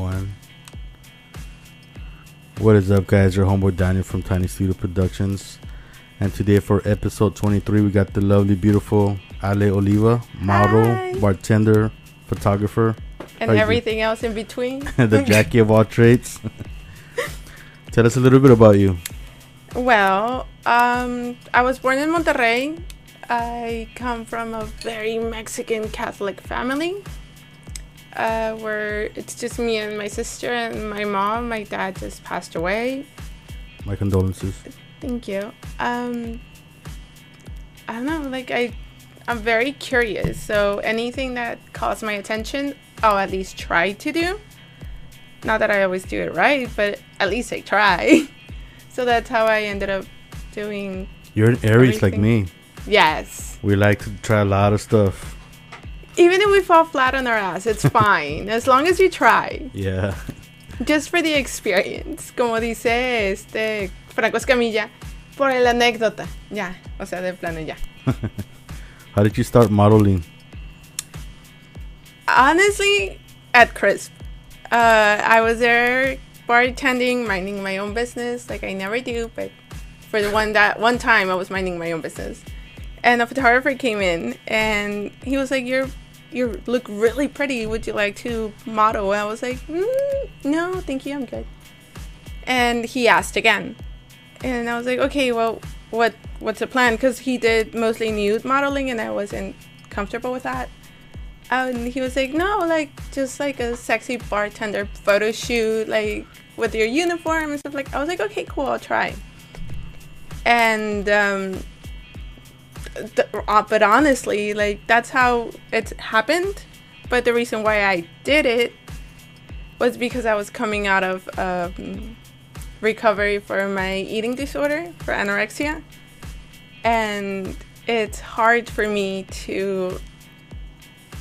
One. What is up, guys? Your homeboy Daniel from Tiny Studio Productions. And today for episode 23, we got the lovely, beautiful Ale Oliva, model, Hi. bartender, photographer, and How you everything else in between. the Jackie of all trades. Tell us a little bit about you. well, um, I was born in Monterrey. I come from a very Mexican Catholic family, uh, where it's just me and my sister and my mom. My dad just passed away. My condolences. Thank you. Um, I don't know. Like I, I'm very curious. So anything that calls my attention, I'll at least try to do. Not that I always do it right, but at least I try. so that's how I ended up doing. You're an Aries like me. Yes. We like to try a lot of stuff. Even if we fall flat on our ass, it's fine as long as you try. Yeah. Just for the experience. Como dice este Franco Escamilla, por la anécdota. Ya. O sea, de plano ya. How did you start modeling? honestly at crisp uh i was there bartending minding my own business like i never do but for the one that one time i was minding my own business and a photographer came in and he was like you're you look really pretty. Would you like to model? And i was like mm, no thank you i'm good. And he asked again. And i was like okay well what what's the plan? Because he did mostly nude modeling and i wasn't comfortable with that. And he was like, no, like just like a sexy bartender photo shoot, like with your uniform and stuff. Like I was like, okay, cool, I'll try. And um, th- uh, but honestly, like that's how it happened. But the reason why I did it was because I was coming out of um, recovery for my eating disorder for anorexia, and it's hard for me to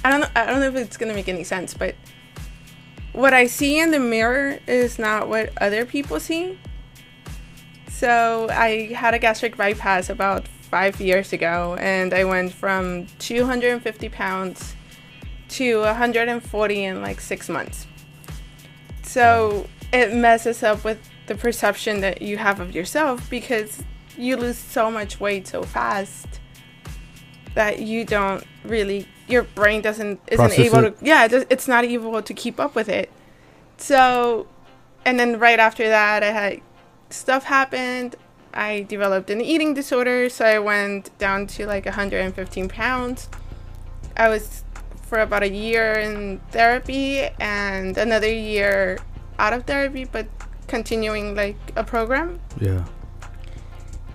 I don't know, I don't know if it's gonna make any sense, but what I see in the mirror is not what other people see. So I had a gastric bypass about five years ago, and I went from 250 pounds to 140 in like six months. So it messes up with the perception that you have of yourself because you lose so much weight so fast that you don't really your brain doesn't isn't Process able it. to yeah it, it's not able to keep up with it so and then right after that i had stuff happened i developed an eating disorder so i went down to like 115 pounds i was for about a year in therapy and another year out of therapy but continuing like a program Yeah.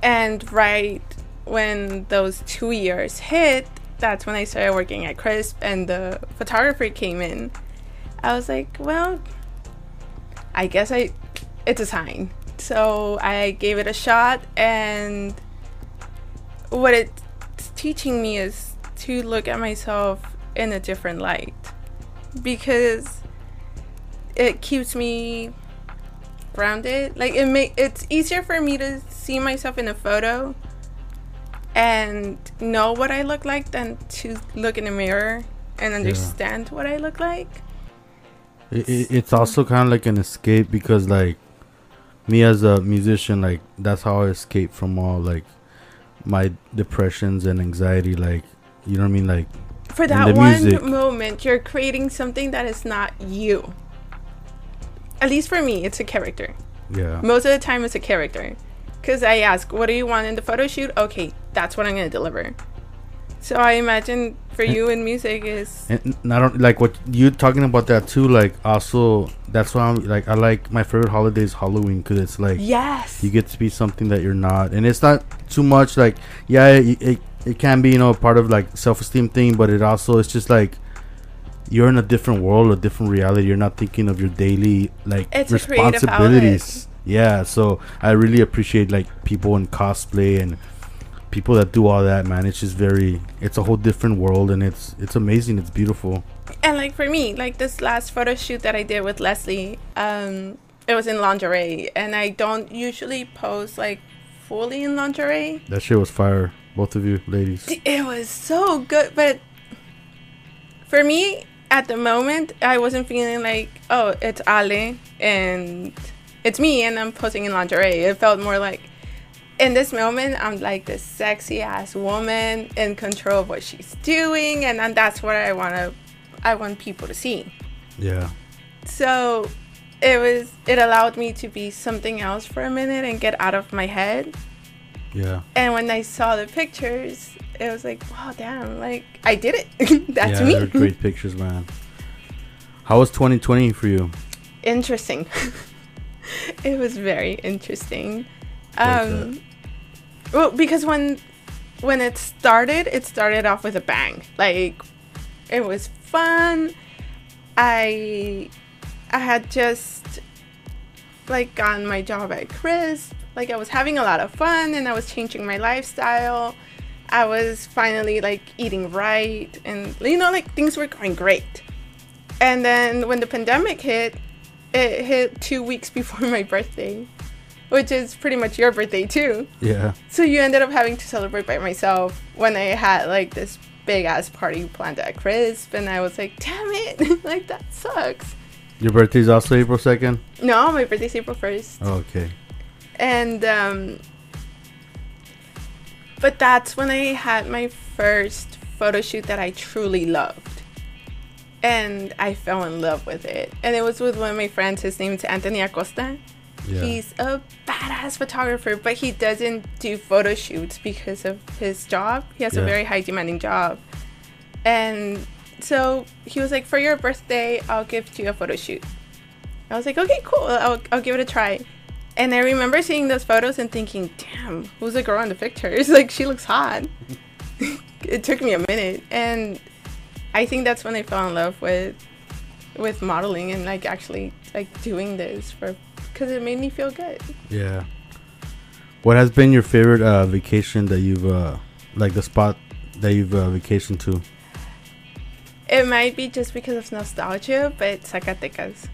and right when those two years hit, that's when I started working at Crisp and the photographer came in. I was like, well, I guess I it's a sign. So I gave it a shot and what it's teaching me is to look at myself in a different light because it keeps me grounded. Like it make it's easier for me to see myself in a photo and know what I look like than to look in the mirror and understand what I look like. It, it, it's also kind of like an escape because like me as a musician like that's how i escape from all like my depressions and anxiety like you know what i mean like For that one music. moment, you're creating something that is not you. At least for me, it's a character. yeah Most of the time, it's a character. Because I ask, what do you want in the photo shoot? Okay, that's what I'm going to deliver. So I imagine for you in music is and I don't like what you talking about that too like also that's why i'm like i like my favorite holiday is halloween because it's like yes, you get to be something that you're not. And it's not too much like yeah it, it, it can be you know part of like self-esteem thing but it also it's just like you're in a different world a different reality. You're not thinking of your daily like It's a responsibilities. Yeah so i really appreciate like people in cosplay and people that do all that man it's just very it's a whole different world and it's it's amazing it's beautiful and like for me, like this last photo shoot that I did with Leslie, um, it was in lingerie, and I don't usually pose like fully in lingerie. that shit was fire both of you ladies It was so good, but for me, at the moment, I wasn't feeling like, oh, it's Ale and it's me and I'm posing in lingerie. It felt more like, in this moment, I'm like this sexy ass woman in control of what she's doing, and, and that's what I want to, I want people to see. Yeah. So it was, it allowed me to be something else for a minute and get out of my head. Yeah. And when I saw the pictures, it was like, wow, damn, like I did it. That's yeah, me. They're great pictures, man. How was 2020 for you? Interesting. it was very interesting. Um, well, because when when it started, it started off with a bang. Like it was fun. I I had just like gotten my job at Crisp. Like I was having a lot of fun and I was changing my lifestyle. I was finally like eating right and you know like things were going great. And then when the pandemic hit, it hit 2 weeks before my birthday, which is pretty much your birthday too. Yeah. So you ended up having to celebrate by myself when I had like this big ass party planned at Crisp, and I was like, damn it, like that sucks. Your birthday's also April 2nd? No, my birthday's April 1st. Oh, okay. And, um, but that's when I had my first photo shoot that I truly loved. And I fell in love with it. And it was with one of my friends. His name's Anthony Acosta. Yeah. He's a badass photographer, but he doesn't do photo shoots because of his job. He has Yeah. a very high demanding job. And so he was like, For your birthday, I'll give you a photo shoot. I was like, Okay, cool. I'll, I'll give it a try. And I remember seeing those photos and thinking, Damn, who's the girl in the pictures? Like, she looks hot. it took me a minute. And I think that's when I fell in love with with modeling and like actually like doing this for because it made me feel good. Yeah. What has been your favorite uh, vacation that you've, uh, like the spot that you've uh, vacationed to? It might be just because of nostalgia, but Zacatecas.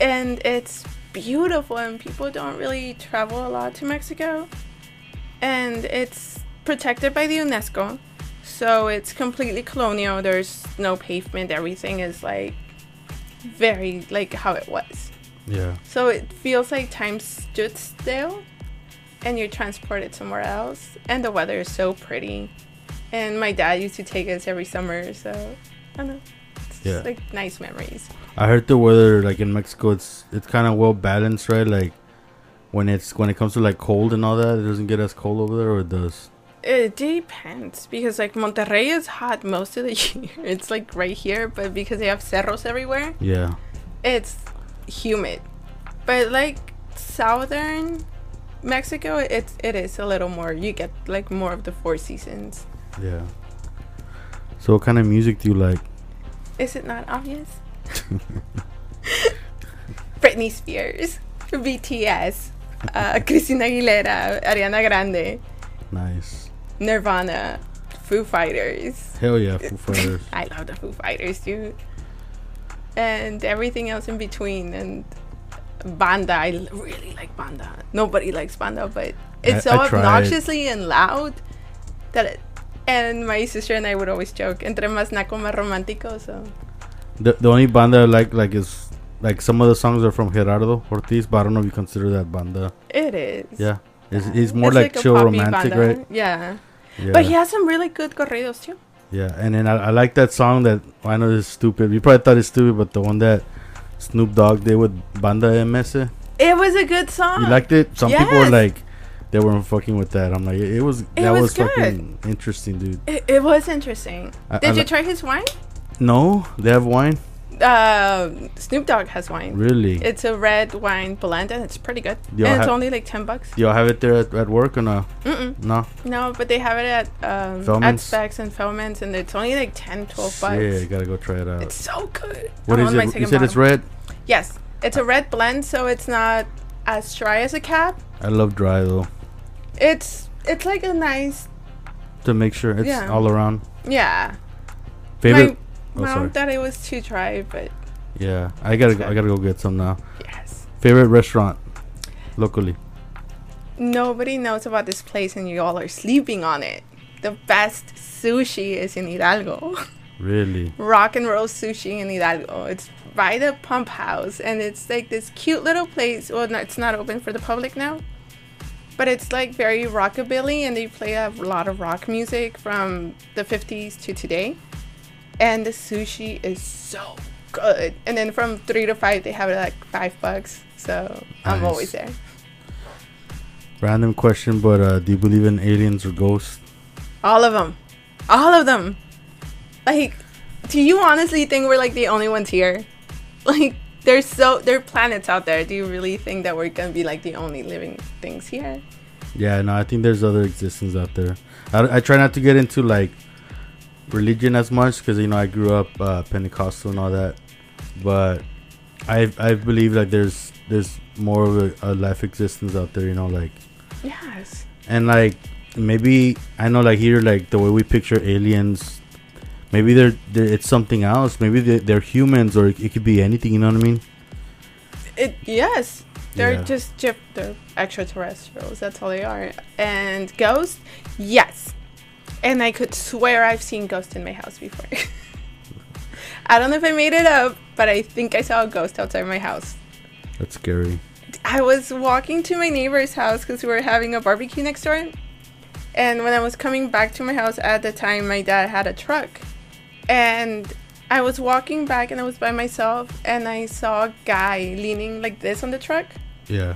And it's beautiful, and people don't really travel a lot to Mexico. And it's protected by the UNESCO, so it's completely colonial. There's no pavement, everything is like very like how it was. Yeah. So it feels like time stood still and you're transported somewhere else. And the weather is so pretty. And my dad used to take us every summer, so I don't know. It's just Yeah. like nice memories. I heard the weather like in Mexico it's it's kind of well balanced, right? Like when it's when it comes to like cold and all that, it doesn't get as cold over there or it does. It depends because like Monterrey is hot most of the year. It's like right here, but because they have cerros everywhere, Yeah. it's humid. But like southern Mexico, it's it is a little more. You get like more of the four seasons. Yeah. So what kind of music do you like? Is it not obvious? Britney Spears, BTS, uh, Christina Aguilera, Ariana Grande, Nice. Nirvana, Foo Fighters. Hell yeah, Foo Fighters. I love the Foo Fighters, dude. And everything else in between. And Banda, I really like Banda. Nobody likes Banda, but it's I- so I tried. obnoxiously and loud that it. And my sister and I would always joke, entre más naco, más romántico, so. The the only banda I like like is like some of the songs are from Gerardo Ortiz, but I don't know if you consider that banda. It is. Yeah. It's, it's more It's like, a chill romantic, banda. right? Yeah. Yeah. But he has some really good corridos too. Yeah, and then I, I like that song that I know is stupid. You probably thought it's stupid, but the one that Snoop Dogg did with Banda MS. It was a good song. You liked it? Some people were like, they weren't fucking with that. I'm like, it, it was It that was was, fucking interesting, dude. it, it was interesting. I- Did I you try his wine? No, they have wine. Uh, Snoop Dogg has wine. Really? It's a red wine blend and it's pretty good. Y'all and it's ha- only like 10 bucks. Do y'all have it there at, at work or no? Mm-mm. No. No, but they have it at um, at? Specs and Feldman's and it's only like 10, 12 bucks. Yeah, you gotta go try it out. It's so good. what I'm is it? You said it's red. Yes. It's a red blend, so it's not as dry as a cab. I love dry though. It's it's like a nice To make sure it's Yeah. all around. yeah. Favorite? Oh, mom sorry. thought it was too dry, but Yeah, I gotta go, I gotta go get some now. yes. Favorite restaurant locally? Nobody knows about this place and you all are sleeping on it. The best sushi is in Hidalgo. Really? Rock and Roll Sushi in Hidalgo. It's by the Pump House, and it's like this cute little place. Well, no, it's not open for the public now, but it's like very rockabilly, and they play a lot of rock music from the 50s to today. And the sushi is so good. And then from three to five, they have it like five bucks. So I'm Nice. always there. Random question, but uh, do you believe in aliens or ghosts? All of them. All of them. Like, do you honestly think we're like the only ones here? Like, there's so there are planets out there. Do you really think that we're gonna be like the only living things here? Yeah, no, I think there's other existence out there. I, I try not to get into like religion as much because you know I grew up uh, Pentecostal and all that, but I I believe like there's there's more of a, a life existence out there. You know, like Yes. and like maybe I know like here like the way we picture aliens. Maybe they're, they're it's something else. Maybe they're, they're humans, or it, it could be anything. You know what I mean? It yes. They're Yeah. just just they're extraterrestrials. That's all they are. And ghosts, yes. And I could swear I've seen ghosts in my house before. I don't know if I made it up, but I think I saw a ghost outside my house. That's scary. I was walking to my neighbor's house because we were having a barbecue next door. And when I was coming back to my house at the time, my dad had a truck. And I was walking back and I was by myself and I saw a guy leaning like this on the truck, Yeah.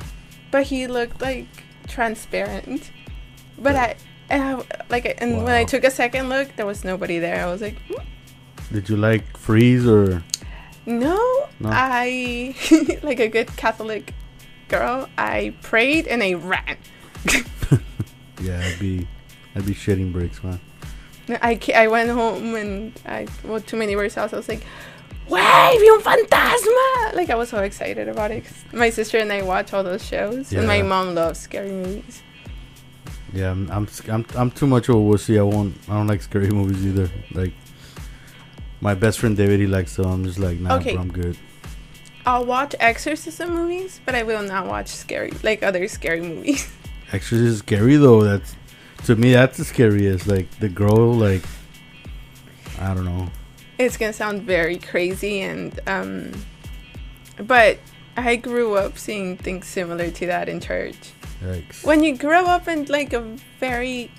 but he looked like transparent. But I, and I like, and when I took a second look, there was nobody there. I was like, "Hmm, Did you like freeze or? no, No. I, like a good Catholic girl, I prayed and I ran. Yeah, I'd be, I'd be shitting bricks, man. I, I went home and I went to my neighbor's house. I was like, "Wait, vi un fantasma!" Like I was so excited about it. 'cause my sister and I watch all those shows, and my mom loves scary movies. Yeah, I'm, I'm, I'm, I'm too much of a wussy. I won't, I don't like scary movies either. Like, my best friend David, he likes them. I'm just like, nah, Okay. bro, I'm good. I'll watch exorcism movies, but I will not watch scary like other scary movies. Exorcist is scary though. That's, to me, that's the scariest. Like the girl, like, I don't know. it's gonna sound very crazy, and um, but I grew up seeing things similar to that in church. Yikes. when you grow up in like a very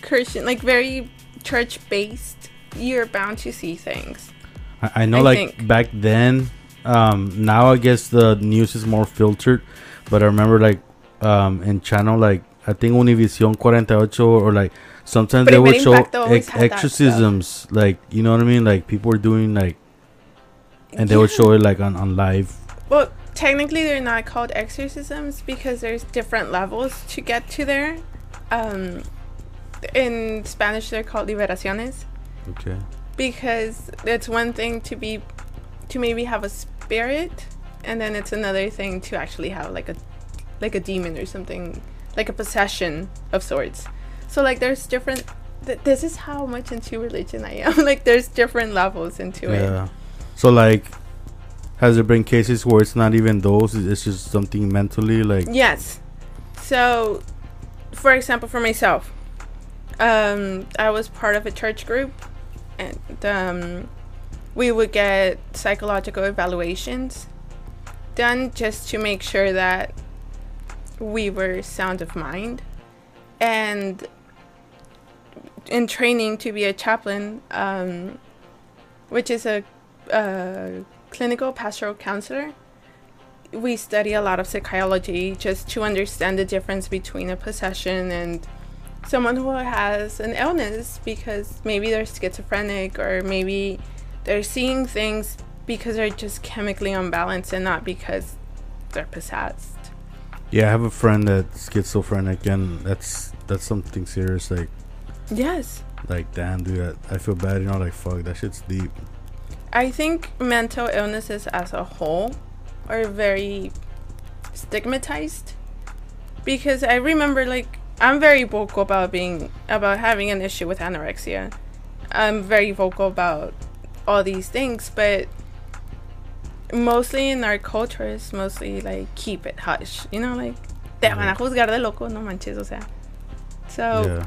Christian, like very church based, you're bound to see things. I, I know, I like think. back then. Um, now I guess the news is more filtered, but I remember like um in channel like I think Univision 48 or like sometimes But they would show ex- exorcisms, like you know what I mean, like people were doing like, and they would show it like on on live. Well, technically, they're not called exorcisms because there's different levels to get to there. Um, in Spanish, they're called liberaciones Okay. because it's one thing to be to maybe have a spirit, and then it's another thing to actually have like a like a demon or something like a possession of sorts. So like there's different. Th- this is how much into religion I am. like there's different levels into it. So like, has there been cases where it's not even those? It's just something mentally like. Yes. So, for example, for myself, um, I was part of a church group, and um, we would get psychological evaluations done just to make sure that we were sound of mind. And in training to be a chaplain, um, which is a, a clinical pastoral counselor, we study a lot of psychology just to understand the difference between a possession and someone who has an illness because maybe they're schizophrenic or maybe they're seeing things because they're just chemically unbalanced and not because they're possessed. Yeah, I have a friend that's schizophrenic, and that's that's something serious. Like, Yes. like damn, dude, I, I feel bad. You know, like fuck, that shit's deep. I think mental illnesses as a whole are very stigmatized because I remember like I'm very vocal about being about having an issue with anorexia. I'm very vocal about all these things, but mostly in our culture it's mostly like keep it hush, you know, like te van a juzgar de loco, no manches, o sea. So yeah.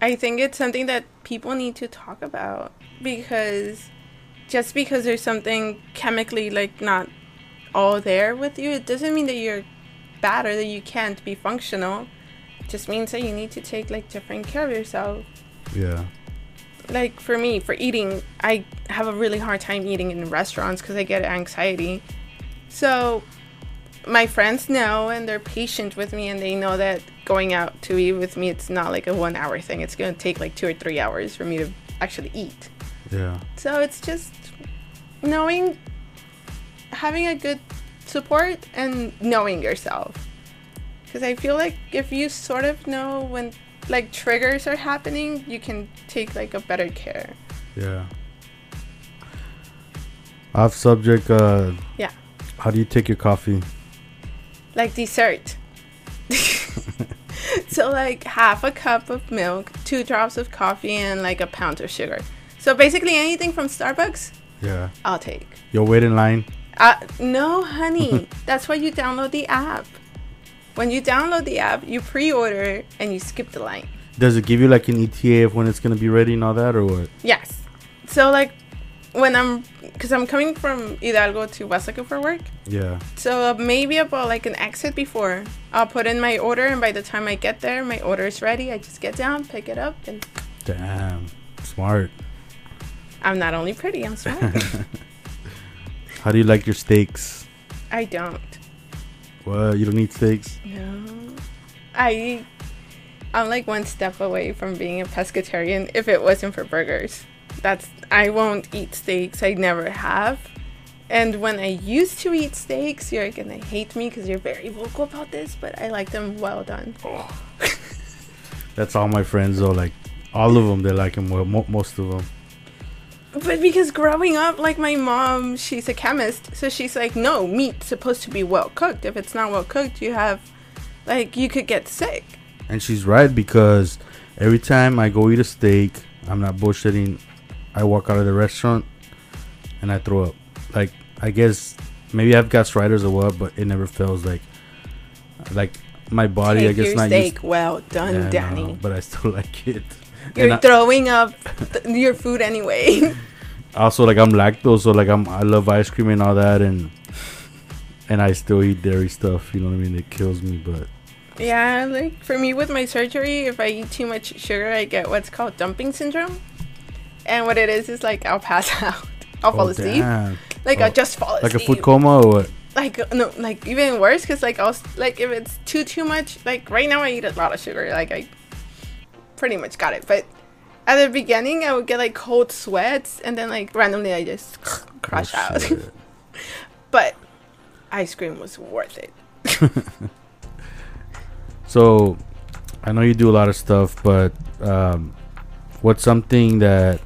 I think it's something that people need to talk about because just because there's something chemically like not all there with you, it doesn't mean that you're bad or that you can't be functional. It just means that you need to take like different care of yourself. Yeah. Like for me, for eating, I have a really hard time eating in restaurants because I get anxiety. So my friends know and they're patient with me and they know that going out to eat with me it's not like a one hour thing it's going to take like two or three hours for me to actually eat Yeah. so it's just knowing having a good support and knowing yourself because i feel like if you sort of know when like triggers are happening you can take like a better care Yeah. Off subject, uh Yeah. How do you take your coffee? like dessert so like half a cup of milk two drops of coffee and like a pound of sugar so basically anything from starbucks Yeah. i'll take You'll wait in line. Uh, no, honey. That's why you download the app. When you download the app, you pre-order and you skip the line. Does it give you like an ETA of when it's gonna be ready and all that, or what? Yes. So like, when I'm, because I'm coming from Hidalgo to Weslaco for work. Yeah. So maybe about like an exit before, I'll put in my order, and by the time I get there, my order is ready. I just get down, pick it up, and Damn. Smart. I'm not only pretty, I'm smart. How do you like your steaks? I don't. What? You don't eat steaks? No. I I'm like one step away from being a pescatarian if it wasn't for burgers. That's I won't eat steaks. I never have. And when I used to eat steaks, you're gonna hate me because you're very vocal about this, but I like them well done. Oh. That's all my friends though. Like all of them, they like them. Well, mo- most of them. But because growing up, like my mom, she's a chemist, so she's like, no, meat's supposed to be well cooked. If it's not well cooked, you have, like, you could get sick. And she's right because every time I go eat a steak, I'm not bullshitting. I walk out of the restaurant and I throw up. Like I guess maybe I've gastritis or what, but it never feels like like my body. Take I guess your not steak used. well done, Yeah, no, Danny. but I still like it. You're I- throwing up th- your food anyway. also like I'm lactose, so like I'm I love ice cream and all that, and and I still eat dairy stuff. You know what I mean? It kills me, but yeah, like for me with my surgery, if I eat too much sugar, I get what's called dumping syndrome. And what it is is like I'll pass out. I'll fall oh, asleep. damn. Like Oh, I'll just fall asleep. like a food coma or what? like uh, no like even worse because like i'll like if it's too too much like right now i eat a lot of sugar like i pretty much got it but at the beginning i would get like cold sweats and then like randomly i just crash Oh, out but ice cream was worth it So, I know you do a lot of stuff, but um, what's something that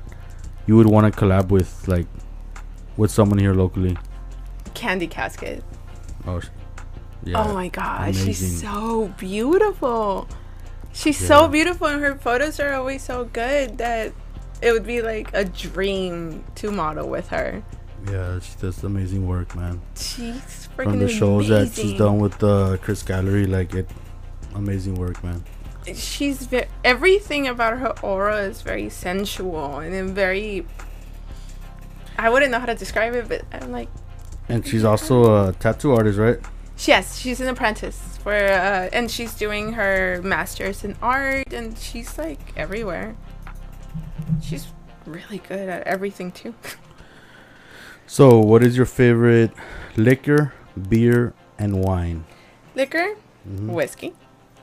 you would want to collab with, like, with someone here locally? candy casket Oh, yeah. oh my gosh, amazing. she's so beautiful she's Yeah. so beautiful and her photos are always so good that it would be like a dream to model with her yeah, she does amazing work, man. she's freaking From the shows that she's done with uh, Chris Gallery, like, it, amazing work, man. she's ve- everything about her aura is very sensual and then very I wouldn't know how to describe it, but I'm like And she's also a tattoo artist, right? Yes, she's an apprentice for uh, and she's doing her masters in art and she's like everywhere. She's really good at everything too. So, what is your favorite liquor, beer, and wine? Liquor, Mhm. whiskey,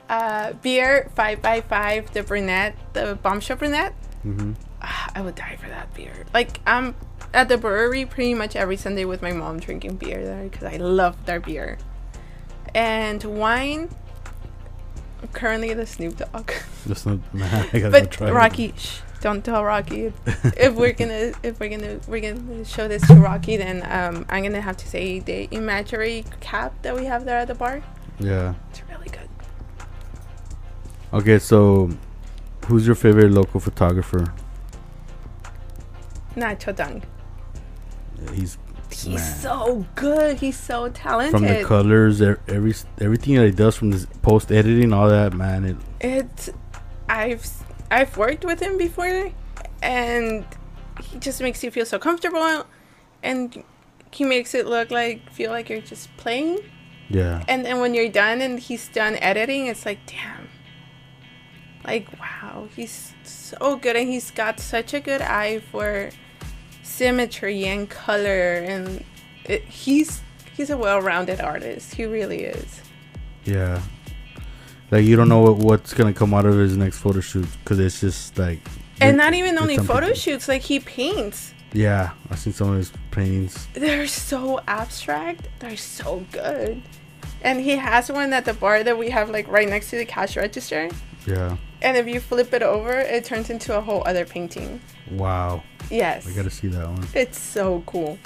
uh, beer, five by five, the brunette, the bombshell brunette. Mhm. Ah, I would die for that beer. Like I'm at the brewery pretty much every Sunday with my mom drinking beer there because I love their beer. And wine. Currently the Snoop Dogg, Just not, man, I gotta but try. Rocky, shh, don't tell Rocky. if we're gonna, if we're gonna, we're gonna show this to Rocky, then um, I'm gonna have to say the imaginary cap that we have there at the bar. Yeah. It's really good. Okay, so who's your favorite local photographer? Nacho Dang. He's He's Man. so good. He's so talented. from the colors, every everything that he does from this post editing, all that man. It It's I've I've worked with him before and he just makes you feel so comfortable, and he makes it look like feel like you're just playing. Yeah. And then when you're done and he's done editing, it's like, damn. Like, wow, he's so good and he's got such a good eye for symmetry and color and it, he's he's a well-rounded artist. He really is. Yeah. Like you don't know what, what's gonna come out of his next photo shoot because it's just like. And not even only photo shoots, like he paints. Yeah, i've seen some of his paintings. They're so abstract. They're so good. And he has one at the bar that we have like right next to the cash register. Yeah. And if you flip it over, it turns into a whole other painting. Wow. Yes. I gotta see that one. It's so cool.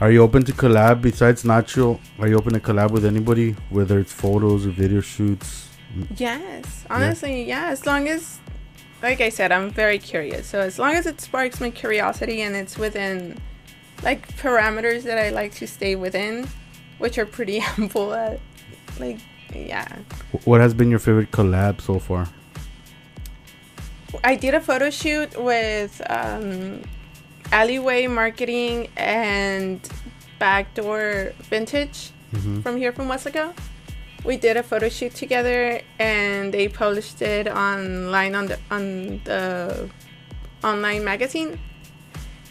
Are you open to collab besides Nacho? Are you open to collab with anybody, whether it's photos or video shoots? Yes. Honestly, yeah. As long as, like I said, I'm very curious. So as long as it sparks my curiosity and it's within, like, parameters that I like to stay within, which are pretty ample at, like, yeah. What has been your favorite collab so far? I did a photo shoot with um, Alleyway Marketing and Backdoor Vintage hmm from here from Weslaco. We did a photo shoot together, and they published it online on the on the online magazine,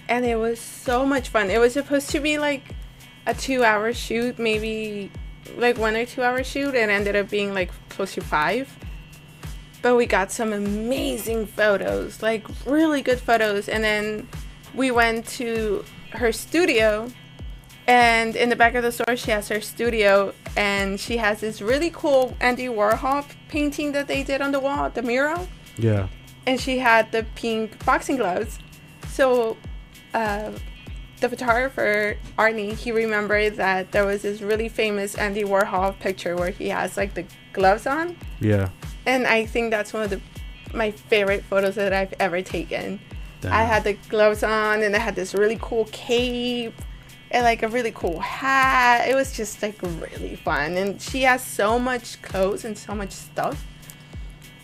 and it was so much fun. It was supposed to be like a two-hour shoot, maybe like one or two-hour shoot, and ended up being like close to five. But we got some amazing photos, like really good photos, and then we went to her studio and in the back of the store she has her studio and she has this really cool andy warhol painting that they did on the wall the mural Yeah. and she had the pink boxing gloves so uh, the photographer arnie he remembered that there was this really famous andy warhol picture where he has like the gloves on Yeah. And i think that's one of the my favorite photos that i've ever taken Damn. I had the gloves on and I had this really cool cape and like a really cool hat. It was just like really fun. And she has so much clothes and so much stuff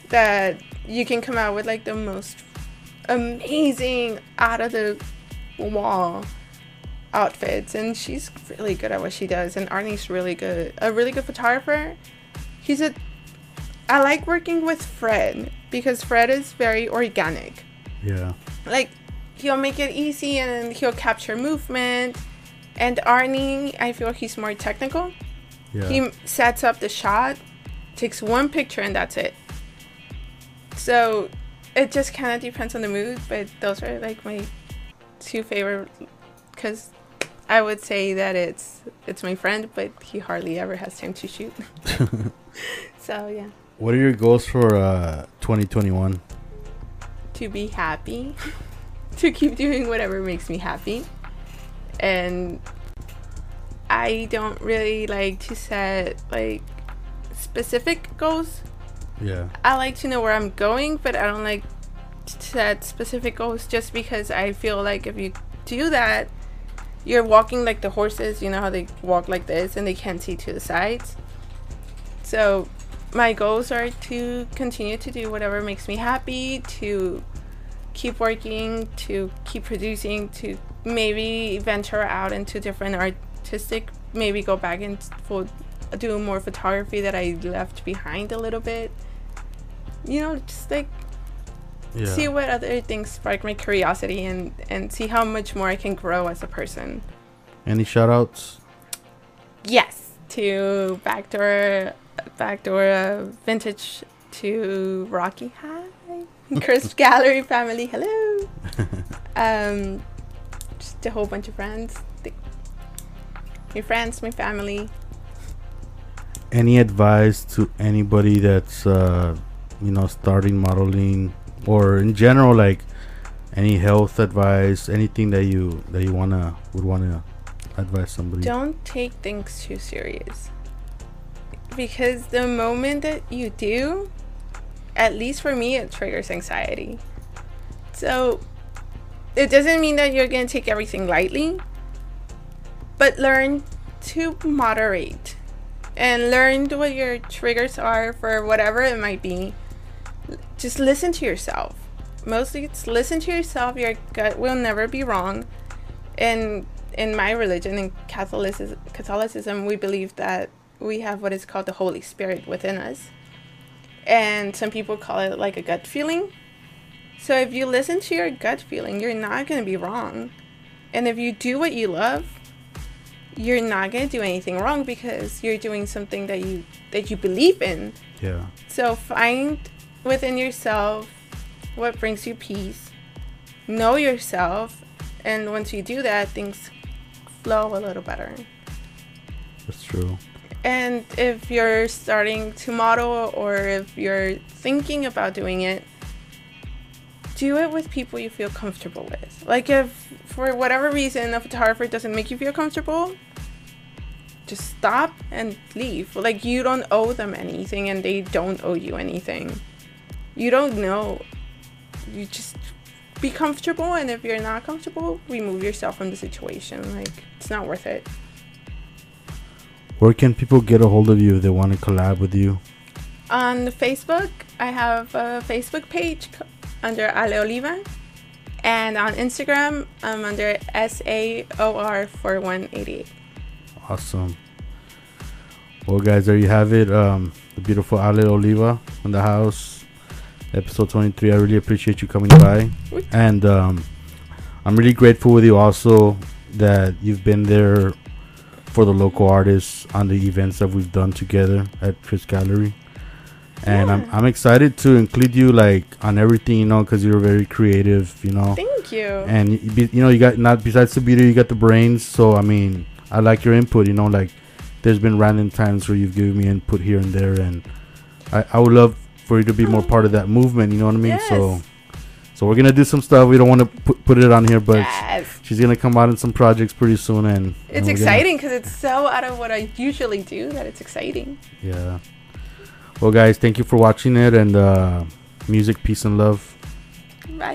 that you can come out with like the most amazing out of the wall outfits. And she's really good at what she does. And Arnie's really good, a really good photographer. He's a, I like working with Fred because Fred is very organic. Yeah. like he'll make it easy and he'll capture movement. And arnie i feel he's more technical. Yeah. he sets up the shot takes one picture and that's it. So it just kind of depends on the mood but those are like my two favorite because i would say that it's it's my friend but he hardly ever has time to shoot. So yeah what are your goals for uh 2021? to be happy, to keep doing whatever makes me happy. And I don't really like to set like specific goals. Yeah. I like to know where I'm going, but I don't like to set specific goals just because I feel like if you do that, you're walking like the horses, you know how they walk like this and they can't see to the sides. So, my goals are to continue to do whatever makes me happy, to keep working, to keep producing, to maybe venture out into different artistic, maybe go back and for do more photography that I left behind a little bit. You know, just like Yeah. see what other things spark my curiosity and and see how much more I can grow as a person. Any shout outs? Yes, to backdoor, backdoor uh, vintage, to Rocky High, Chris Gallery family. Hello. um, just a whole bunch of friends. The- My friends, my family. Any advice to anybody that's uh you know starting modeling or in general like any health advice, anything that you that you wanna would wanna advise somebody? Don't take things too serious. Because the moment that you do, at least for me, it triggers anxiety. So it doesn't mean that you're going to take everything lightly, but learn to moderate and learn what your triggers are for whatever it might be. Just listen to yourself. mostly it's listen to yourself. Your gut will never be wrong. And in my religion, in Catholicism, Catholicism, we believe that we have what is called the Holy Spirit within us. And some people call it like a gut feeling. So if you listen to your gut feeling, you're not going to be wrong. And if you do what you love, you're not going to do anything wrong because you're doing something that you that you believe in. Yeah. So find within yourself what brings you peace. Know yourself, and once you do that, things flow a little better. That's true. And if you're starting to model or if you're thinking about doing it, do it with people you feel comfortable with. Like if for whatever reason a photographer doesn't make you feel comfortable, just stop and leave. Like you don't owe them anything and they don't owe you anything. You don't know. You just be comfortable and if you're not comfortable, remove yourself from the situation. Like it's not worth it. Where can people get a hold of you if they want to collab with you? On Facebook, I have a Facebook page under Ale Oliva. And on Instagram, I'm under SAOR4188. Awesome. Well, guys, there you have it. Um, the beautiful Ale Oliva in the house, episode 23. I really appreciate you coming by. And um, I'm really grateful with you also that you've been there for the local artists on the events that we've done together at Chris Gallery. And I'm, I'm excited to include you like on everything, you know, because you're very creative, you know Thank you. and you, be- you know you got not besides the beauty you got the brains so i mean i like your input you know like there's been random times where you've given me input here and there and i, I would love for you to be more oh. part of that movement you know what i mean Yes. so we're gonna do some stuff we don't want to put, put it on here but yes. she's gonna come out in some projects pretty soon and and It's we're exciting because it's so out of what I usually do that it's exciting. yeah well guys thank you for watching it and uh music peace and love